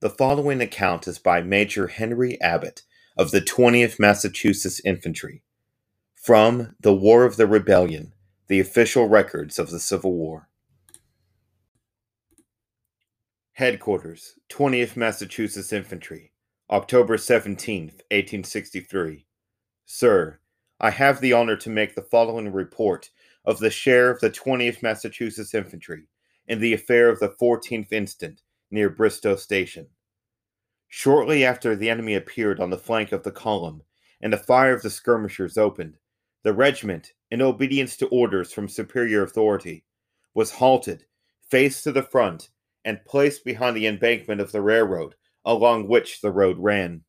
The following account is by Major Henry Abbott of the 20th Massachusetts Infantry from The War of the Rebellion, the official records of the Civil War. Headquarters, 20th Massachusetts Infantry, October 17, 1863. Sir, I have the honor to make the following report of the share of the 20th Massachusetts Infantry in the affair of the 14th instant near Bristoe Station. Shortly after the enemy appeared on the flank of the column and the fire of the skirmishers opened, the regiment, in obedience to orders from superior authority, was halted, faced to the front, and placed behind the embankment of the railroad along which the road ran.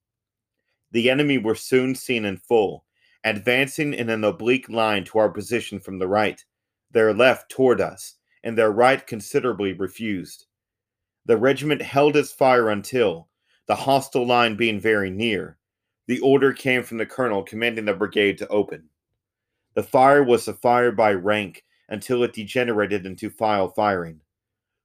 The enemy were soon seen in full, advancing in an oblique line to our position from the right, their left toward us, and their right considerably refused. The regiment held its fire until, the hostile line being very near, the order came from the colonel commanding the brigade to open. The fire was a fire by rank until it degenerated into file firing.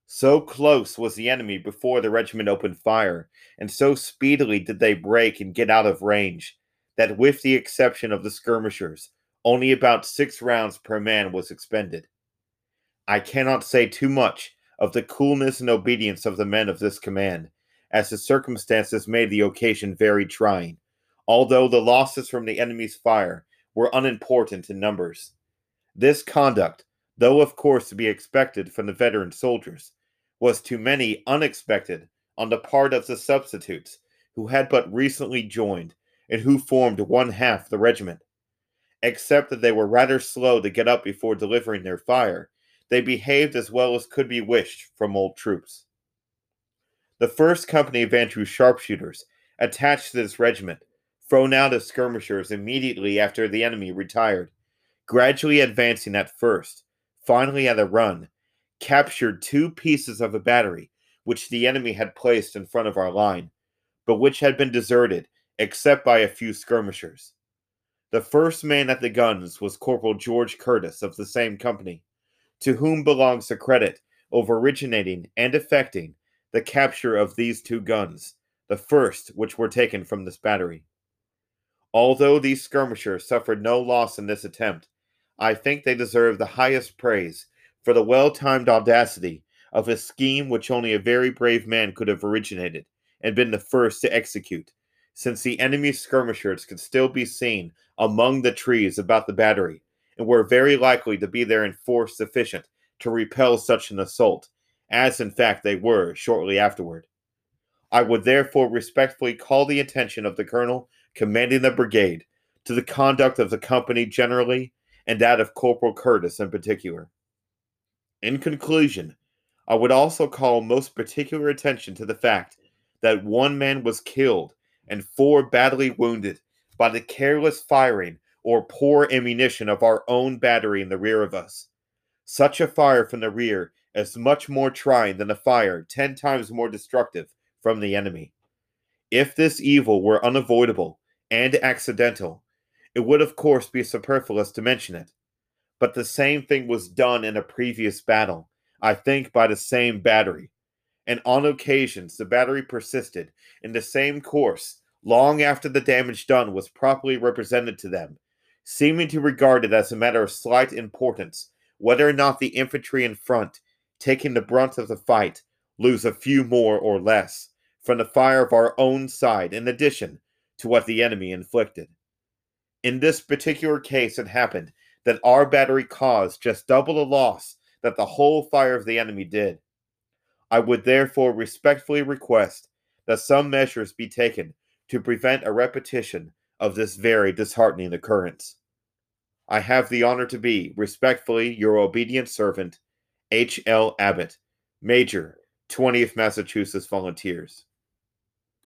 So close was the enemy before the regiment opened fire, and so speedily did they break and get out of range, that with the exception of the skirmishers, only about six rounds per man was expended. I cannot say too much of the coolness and obedience of the men of this command, as the circumstances made the occasion very trying, although the losses from the enemy's fire were unimportant in numbers. This conduct, though of course to be expected from the veteran soldiers, was to many unexpected on the part of the substitutes who had but recently joined and who formed one half the regiment. Except that they were rather slow to get up before delivering their fire, they behaved as well as could be wished from old troops. The first company of Andrew's sharpshooters, attached to this regiment, thrown out as skirmishers immediately after the enemy retired, gradually advancing at first, finally at a run, captured two pieces of a battery which the enemy had placed in front of our line, but which had been deserted except by a few skirmishers. The first man at the guns was Corporal George Curtis of the same company, to whom belongs the credit of originating and effecting the capture of these two guns, the first which were taken from this battery. Although these skirmishers suffered no loss in this attempt, I think they deserve the highest praise for the well timed audacity of a scheme which only a very brave man could have originated and been the first to execute, since the enemy's skirmishers could still be seen among the trees about the battery, and were very likely to be there in force sufficient to repel such an assault, as in fact they were shortly afterward. I would therefore respectfully call the attention of the colonel commanding the brigade to the conduct of the company generally and that of Corporal Curtis in particular. In conclusion, I would also call most particular attention to the fact that one man was killed and four badly wounded by the careless firing or poor ammunition of our own battery in the rear of us. Such a fire from the rear is much more trying than a fire ten times more destructive from the enemy. If this evil were unavoidable and accidental, it would of course be superfluous to mention it. But the same thing was done in a previous battle, I think by the same battery. And on occasions, the battery persisted in the same course long after the damage done was properly represented to them, seeming to regard it as a matter of slight importance whether or not the infantry in front, taking the brunt of the fight, lose a few more or less from the fire of our own side in addition to what the enemy inflicted. In this particular case, it happened that our battery caused just double the loss that the whole fire of the enemy did. I would therefore respectfully request that some measures be taken to prevent a repetition of this very disheartening occurrence. I have the honor to be, respectfully, your obedient servant, H. L. Abbott, Major, 20th Massachusetts Volunteers.